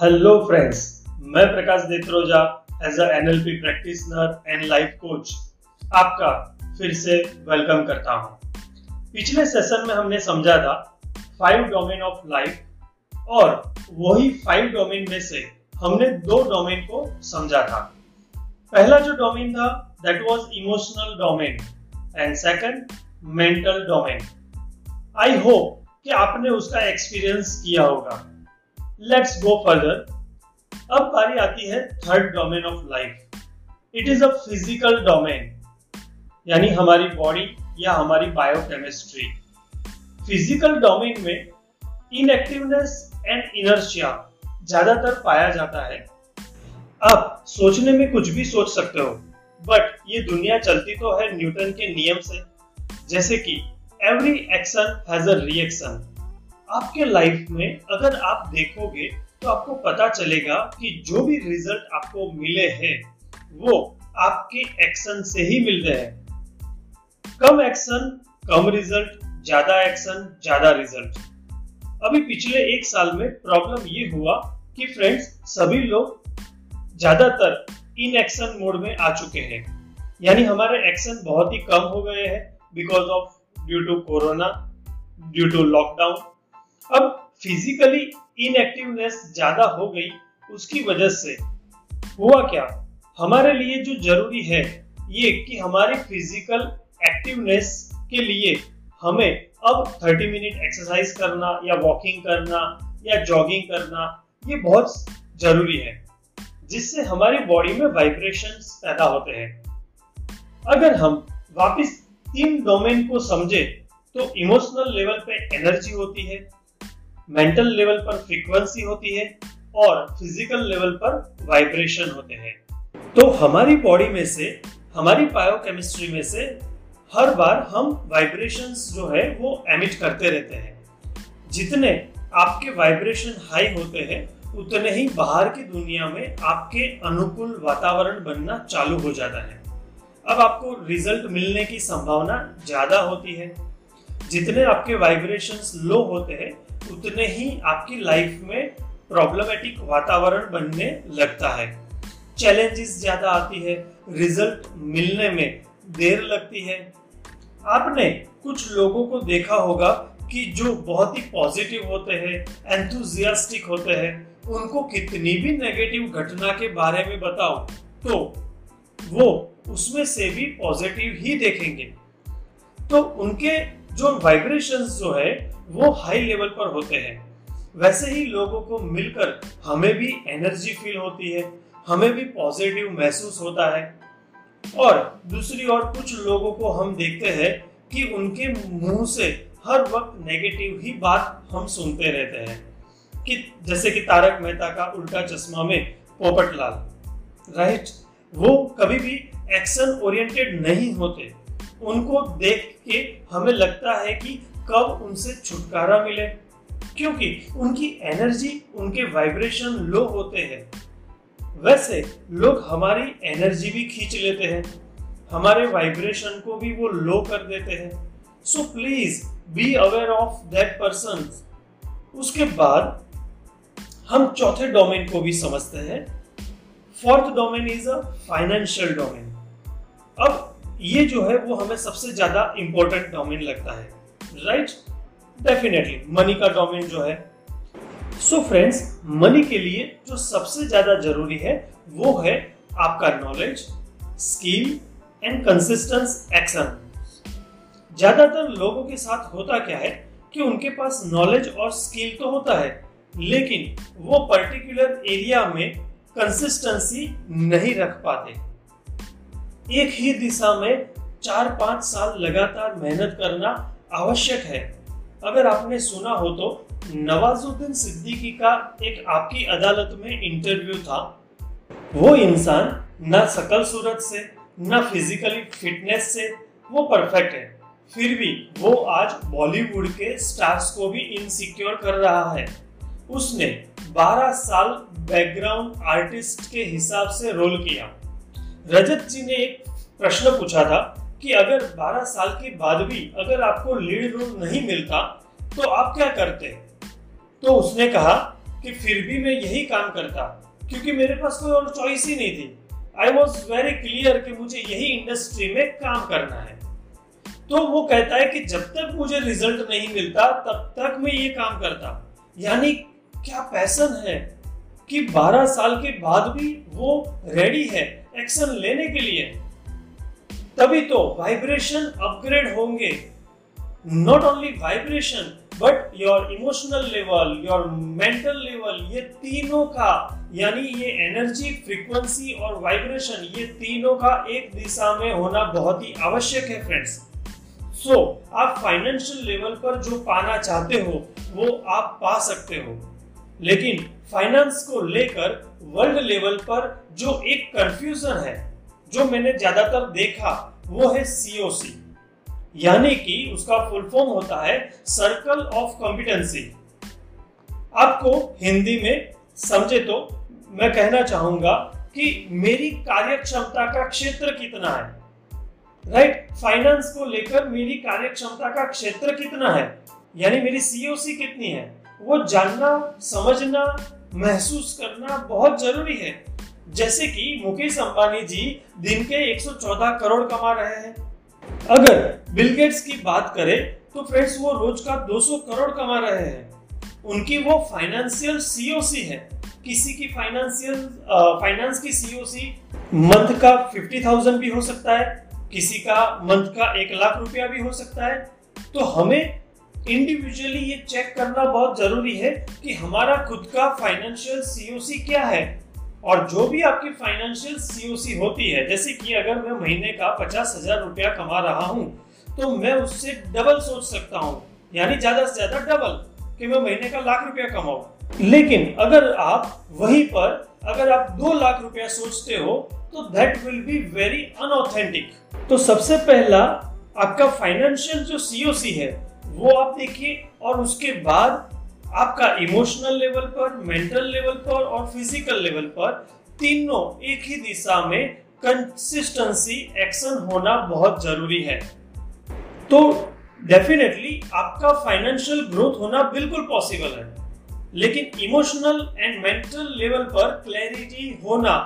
Hello friends मैं Prakash Detroja as a NLP practitioner and life coach आपका फिर से वेलकम करता हूँ। पिछले सेशन में हमने समझा था फाइव डोमेन ऑफ़ लाइफ और वही फाइव डोमेन में से हमने दो डोमेन को समझा था। पहला जो डोमेन था that was emotional domain and second mental domain I hope कि आपने उसका एक्सपीरियंस किया होगा। लेट्स गो फर्दर अब बारी आती है third domain of life it is a physical domain यानी हमारी बॉडी या हमारी बायोकेमिस्ट्री फ़िज़िकल डोमेन में इनएक्टिवनेस एंड इनर्शिया ज़्यादातर पाया जाता है। आप सोचने में कुछ भी सोच सकते हो बट ये दुनिया चलती तो है न्यूटन के नियम से, जैसे कि every action has a reaction आपके लाइफ में अगर आप देखोगे तो आपको पता चलेगा कि जो भी रिज़ल्ट आपको मिले हैं, वो आपके एक्शन से ही मिलते हैं। कम एक्शन कम रिज़ल्ट ज़्यादा एक्शन ज़्यादा रिज़ल्ट अभी पिछले एक साल में प्रॉब्लम ये हुआ कि फ्रेंड्स सभी लोग ज़्यादातर इन एक्शन मोड में आ चुके हैं। यानी हमारे एक्शन बहुत ही कम हो गए हैं because of due to corona due to lockdown अब फिजिकली इनएक्टिवनेस ज़्यादा हो गई, उसकी वजह से हुआ क्या? हमारे लिए जो ज़रूरी है, ये कि हमारे फ़िज़िकल एक्टिवनेस के लिए हमें अब 30 मिनट एक्सरसाइज करना, या वॉकिंग करना, या जॉगिंग करना, ये बहुत ज़रूरी है, जिससे हमारी बॉडी में वाइब्रेशन पैदा होते हैं। अगर हम वापस तीन डोमेन को समझे तो इमोशनल लेवल पे एनर्जी होती है मेंटल लेवल पर फ्रीक्वेंसी होती है और फ़िज़िकल लेवल पर वाइब्रेशन होते हैं। तो हमारी बॉडी में से, हमारी बायोकेमिस्ट्री में से हर बार हम वाइब्रेशंस जो है वो एमिट करते रहते हैं। जितने आपके वाइब्रेशन हाई होते हैं, उतने ही बाहर की दुनिया में आपके अनुकूल वातावरण बनना चालू हो जाता है। अब आपको रिज़ल्ट मिलने की संभावना ज़्यादा होती है। जितने आपके वाइब्रेशंस लो होते हैं उतने ही आपकी लाइफ में प्रॉब्लमेटिक वातावरण बनने लगता है। चैलेंजेस ज़्यादा आती है रिज़ल्ट मिलने में देर लगती है। आपने कुछ लोगों को देखा होगा कि जो बहुत ही पॉजिटिव होते हैं एंथुजियास्टिक होते हैं, उनको कितनी भी नेगेटिव घटना के बारे में बताओ तो वो उसमें से भी पॉजिटिव ही देखेंगे। तो उनके जो वाइब्रेशंस जो है, वो हाई लेवल पर होते हैं। वैसे ही लोगों को मिलकर हमें भी एनर्जी फील होती है, हमें भी पॉजिटिव महसूस होता है। और दूसरी ओर कुछ लोगों को हम देखते हैं कि उनके मुँह से हर वक्त नेगेटिव ही बात हम सुनते रहते हैं। कि जैसे कि तारक मेहता का उल्टा चश्मा में पोपटलाल राइट वो कभी भी एक्शन ओरिएंटेड नहीं होते। उनको देख के हमें लगता है कि कब उनसे छुटकारा मिले। क्योंकि उनकी एनर्जी, उनके वाइब्रेशन लो होते हैं। वैसे लोग हमारी एनर्जी भी खींच लेते हैं। हमारे वाइब्रेशन को भी वो लो कर देते हैं। So please be aware of that person उसके बाद हम चौथे डोमेन को भी समझते हैं। Fourth domain is a financial domain अब ये जो है वो हमें सबसे ज़्यादा इंपॉर्टेंट डोमेन लगता है। राइट डेफिनेटली मनी का डोमेन जो है। सो फ्रेंड्स मनी के लिए जो सबसे ज़्यादा ज़रूरी है, वो है आपका knowledge skill and consistence action ज़्यादातर लोगों के साथ होता क्या है कि उनके पास नॉलेज और स्किल तो होता है, लेकिन वो पर्टिकुलर एरिया में कंसिस्टेंसी नहीं रख पाते। एक ही दिशा में चार पाँच साल लगातार मेहनत करना आवश्यक है। अगर आपने सुना हो तो नवाजुद्दीन सिद्दीकी का एक आपकी अदालत में इंटरव्यू था। वो इंसान न सकल सूरत से, न फिजिकली फिटनेस से, वो परफेक्ट है। फिर भी वो आज बॉलीवुड के स्टार्स को भी इनसिक्योर कर रहा है। उसने 12 साल बैकग्राउंड आर्टिस्ट के हिसाब से रोल किया। रजत जी ने एक प्रश्न पूछा था कि अगर 12 साल के बाद भी अगर आपको लीड रोल नहीं मिलता तो आप क्या करते? तो उसने कहा कि फिर भी मैं यही काम करता, क्योंकि मेरे पास कोई और चॉइस ही नहीं थी। आई वॉज़ वेरी क्लियर कि मुझे यही इंडस्ट्री में काम करना है। तो वो कहता है कि जब तक मुझे रिज़ल्ट नहीं मिलता, तब तक मैं ये काम करता। यानी क्या पैसन है कि 12 साल के बाद भी वो रेडी है? एक्शन लेने के लिए तभी तो वाइब्रेशन अपग्रेड होंगे। Not only vibration but your emotional level your mental level ये तीनों का यानी ये एनर्जी फ्रीक्वेंसी और वाइब्रेशन ये तीनों का एक दिशा में होना बहुत ही आवश्यक है फ्रेंड्स सो so, आप फाइनेंशियल लेवल पर जो पाना चाहते हो वो आप पा सकते हो। लेकिन फाइनेंस को लेकर वर्ल्ड लेवल पर जो एक कंफ्यूजन है, जो मैंने ज़्यादातर देखा, वो है सीओसी यानी कि उसका फुल फॉर्म होता है सर्कल ऑफ़ कॉम्पिटेंसी आपको हिंदी में समझे तो मैं कहना चाहूँगा कि मेरी कार्य क्षमता का क्षेत्र कितना है? Right right? फाइनेंस को लेकर मेरी कार्य क्षमता का क्षेत्र कितना है? यानी मेरी सीओसी कितनी है? वो जानना समझना महसूस करना बहुत ज़रूरी है। जैसे कि मुकेश अंबानी जी दिन के 114 करोड़ कमा रहे हैं। अगर बिल गेट्स की बात करें तो फ्रेंड्स वो रोज का 200 करोड़ कमा रहे हैं। उनकी वो फाइनेंशियल सीओसी है। किसी की फाइनेंशियल फाइनेंस की सीओसी मंथ का 50,000 भी हो सकता है किसी का मंथ का एक लाख रुपया भी हो सकता है। तो हमें इंडिविजुअली ये चेक करना बहुत ज़रूरी है कि हमारा खुद का फाइनेंशियल सीओसी क्या है। और जो भी आपकी फाइनेंशियल सीओसी होती है, जैसे कि अगर मैं महीने का पचास हज़ार रुपया कमा रहा हूँ तो मैं उससे डबल सोच सकता हूँ। यानी ज़्यादा से ज़्यादा डबल कि मैं महीने का लाख रुपया कमाऊ। लेकिन अगर आप वहीं पर अगर आप दो लाख रुपया सोचते हो तो that will be very unauthentic तो सबसे पहला आपका फाइनेंशियल जो सीओसी है वो आप देखिए, और उसके बाद आपका इमोशनल लेवल पर मेंटल लेवल पर और फ़िज़िकल लेवल पर तीनों एक ही दिशा में कंसिस्टेंसी एक्शन होना बहुत ज़रूरी है। तो डेफिनेटली आपका फाइनेंशियल ग्रोथ होना बिल्कुल पॉसिबल है, लेकिन इमोशनल एंड मेंटल लेवल पर क्लैरिटी होना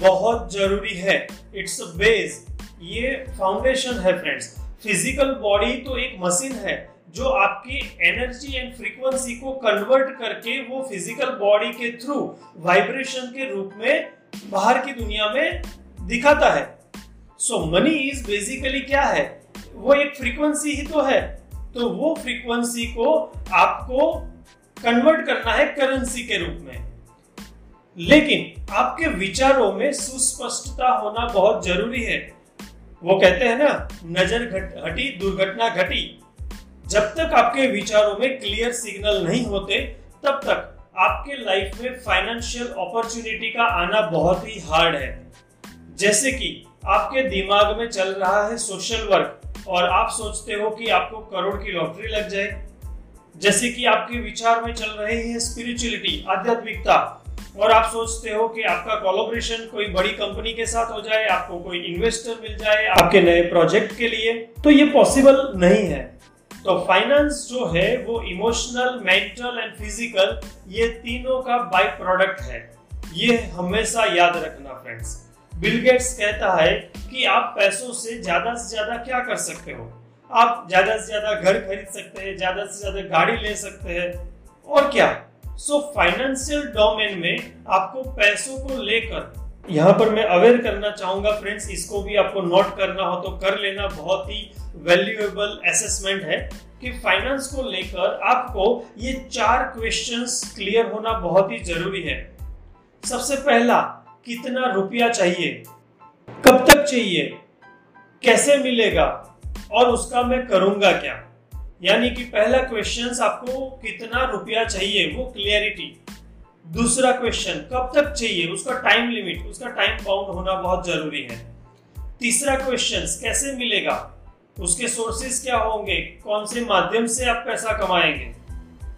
बहुत ज़रूरी है। इट्स बेस ये फाउंडेशन है फ्रेंड्स फ़िज़िकल बॉडी तो एक मशीन है जो आपकी एनर्जी एंड फ्रीक्वेंसी को कन्वर्ट करके वो फ़िज़िकल बॉडी के थ्रू वाइब्रेशन के रूप में बाहर की दुनिया में दिखाता है। सो मनी इज़ बेसिकली क्या है? वो एक फ्रीक्वेंसी ही तो है। तो वो फ्रीक्वेंसी को आपको कन्वर्ट करना है करेंसी के रूप में। लेकिन आपके विचारों में सुस्पष्टता होना बहुत ज़रूरी है। वो कहते हैं ना, नज़र हटी, दुर्घटना घटी। जब तक आपके विचारों में क्लियर सिग्नल नहीं होते, तब तक आपके लाइफ में फाइनेंशियल अपॉर्चुनिटी का आना बहुत ही हार्ड है। जैसे कि आपके दिमाग में चल रहा है सोशल वर्क और आप सोचते हो कि आपको करोड़ की लॉटरी लग जाए। जैसे कि आपके विचार में चल रहे हैं स्पिरिचुअलिटी आध्यात्मिकता और आप सोचते हो कि आपका कोलोब्रेशन कोई बड़ी कंपनी के साथ हो जाए, आपको कोई इन्वेस्टर मिल जाए, आपके नए प्रोजेक्ट के लिए तो ये पॉसिबल नहीं है। तो फाइनेंस जो है, वो इमोशनल मेंटल एंड फ़िज़िकल ये तीनों का बाय प्रोडक्ट है। ये हमेशा याद रखना फ्रेंड्स बिल गेट्स कहता है कि आप पैसों से ज़्यादा से ज़्यादा क्या कर सकते हो? आप ज़्यादा से ज़्यादा घर खरीद सकते हैं, ज़्यादा से ज़्यादा गाड़ी ले सकते हैं, और क्या? सो फाइनेंशियल डोमेन में आपको पैसों को लेकर, यहाँ पर मैं अवेयर करना चाहूँगा फ्रेंड्स इसको भी आपको नोट करना हो तो कर लेना, बहुत ही वैल्यूएबल असेसमेंट है कि फाइनेंस को लेकर आपको ये चार क्वेश्चंस क्लियर होना बहुत ही ज़रूरी है। सबसे पहला, कितना रुपया चाहिए? कब तक चाहिए? कैसे मिलेगा? और उसका मैं करूँगा क्या? यानी कि पहला क्वेश्चन आपको कितना रुपया चाहिए, वो क्लियरिटी दूसरा क्वेश्चन कब तक चाहिए? उसका टाइम लिमिट उसका टाइम बाउंड होना बहुत ज़रूरी है। तीसरा क्वेश्चन कैसे मिलेगा? उसके सोर्सेस क्या होंगे? कौन से माध्यम से आप पैसा कमाएँगे?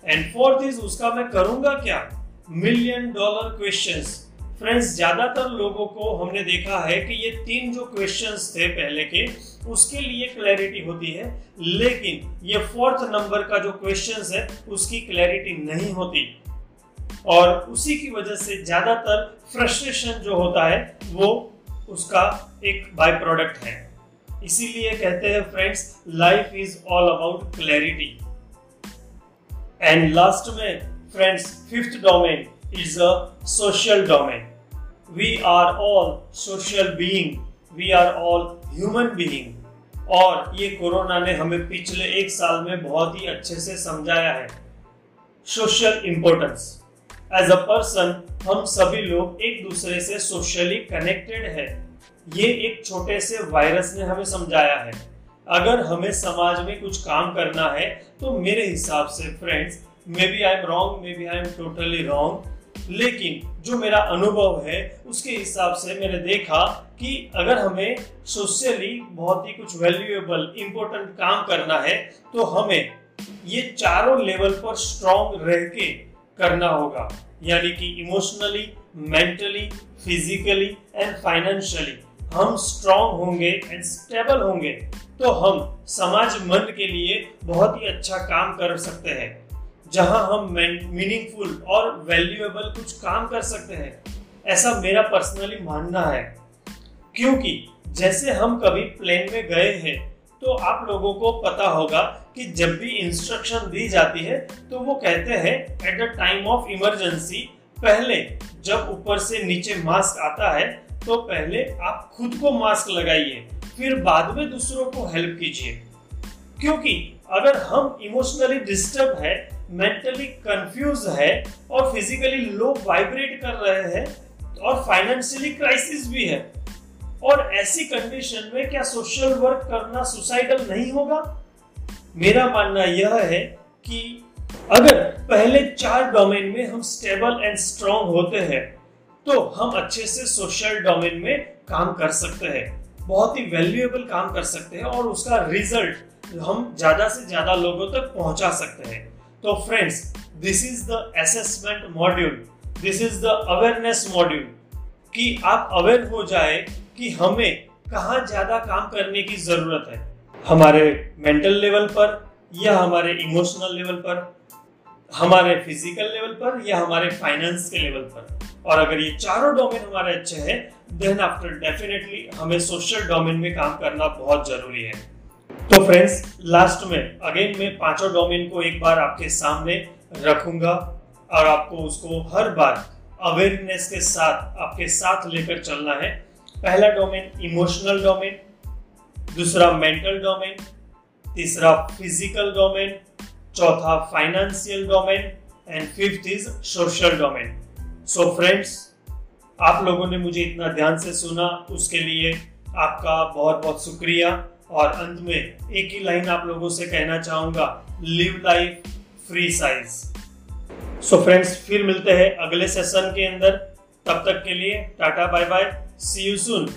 एंड फोर्थ इज़ उसका मैं करूँगा क्या? मिलियन डॉलर क्वेश्चंस फ्रेंड्स ज़्यादातर लोगों को हमने देखा है कि ये तीन जो क्वेश्चंस थे पहले के, उसके लिए क्लैरिटी होती है। लेकिन ये फोर्थ नंबर का जो क्वेश्चंस है, उसकी क्लैरिटी नहीं होती। और उसी की वजह से ज़्यादातर फ्रस्ट्रेशन जो होता है, वो उसका एक बाय प्रोडक्ट है। इसीलिए कहते हैं friends life is all about clarity and last में friends fifth domain is a social domain we are all social being we are all human being और ये कोरोना ने हमें पिछले एक साल में बहुत ही अच्छे से समझाया है। Social importance as a person हम सभी लोग एक दूसरे से सोशली कनेक्टेड है। ये एक छोटे से वायरस ने हमें समझाया है। अगर हमें समाज में कुछ काम करना है तो मेरे हिसाब से friends maybe I am wrong maybe I am totally wrong लेकिन जो मेरा अनुभव है, उसके हिसाब से मैंने देखा कि अगर हमें सोशली बहुत ही कुछ वैल्यूएबल इम्पोर्टेंट काम करना है तो हमें ये चारों लेवल पर स्ट्रॉन्ग रह के करना होगा। यानी कि emotionally mentally physically and financially हम स्ट्रॉन्ग होंगे एंड स्टेबल होंगे तो हम समाज मन के लिए बहुत ही अच्छा काम कर सकते हैं, जहाँ हम मीनिंगफुल और वैल्यूएबल कुछ काम कर सकते हैं। ऐसा मेरा पर्सनली मानना है। क्योंकि जैसे हम कभी प्लेन में गए हैं तो आप लोगों को पता होगा कि जब भी इंस्ट्रक्शन दी जाती है तो वो कहते हैं at the time of emergency पहले जब ऊपर से नीचे मास्क आता है तो पहले आप खुद को मास्क लगाइए, फिर बाद में दूसरों को हेल्प कीजिए। क्योंकि अगर हम इमोशनली डिस्टर्ब है मेंटली कंफ्यूज है और फिजिकली लो वाइब्रेट कर रहे हैं और फाइनेंशियली क्राइसिस भी है, और ऐसी कंडीशन में क्या सोशल वर्क करना सुसाइडल नहीं होगा? मेरा मानना यह है कि अगर पहले चार डोमेन में हम स्टेबल एंड स्ट्रॉन्ग होते हैं तो हम अच्छे से सोशल डोमेन में काम कर सकते हैं। बहुत ही वैल्यूएबल काम कर सकते हैं और उसका रिज़ल्ट हम ज़्यादा से ज़्यादा लोगों तक पहुँचा सकते हैं। तो friends this is the assessment module this is the awareness module कि आप अवेयर हो जाए कि हमें कहा ज़्यादा काम करने की ज़रूरत है। हमारे मेंटल लेवल पर या हमारे इमोशनल लेवल पर। हमारे फ़िज़िकल लेवल पर या हमारे फाइनेंस के लेवल पर। और अगर ये चारों डोमेन हमारे अच्छे हैं देन आफ्टर डेफिनेटली हमें सोशल डोमेन में काम करना बहुत ज़रूरी है। तो फ्रेंड्स लास्ट में अगेन मैं पाँचों डोमेन को एक बार आपके सामने रखूँगा और आपको उसको हर बार अवेयरनेस के साथ, आपके साथ लेकर चलना है। पहला डोमेन इमोशनल डोमेन दूसरा मेंटल डोमेन तीसरा फ़िज़िकल डोमेन चौथा financial domain and fifth is social domain so friends आप लोगों ने मुझे इतना ध्यान से सुना, उसके लिए आपका बहुत बहुत शुक्रिया। और अंत में एक ही लाइन आप लोगों से कहना चाहूँगा live life free size so friends फिर मिलते हैं अगले सेशन के अंदर। तब तक के लिए tata bye bye see you soon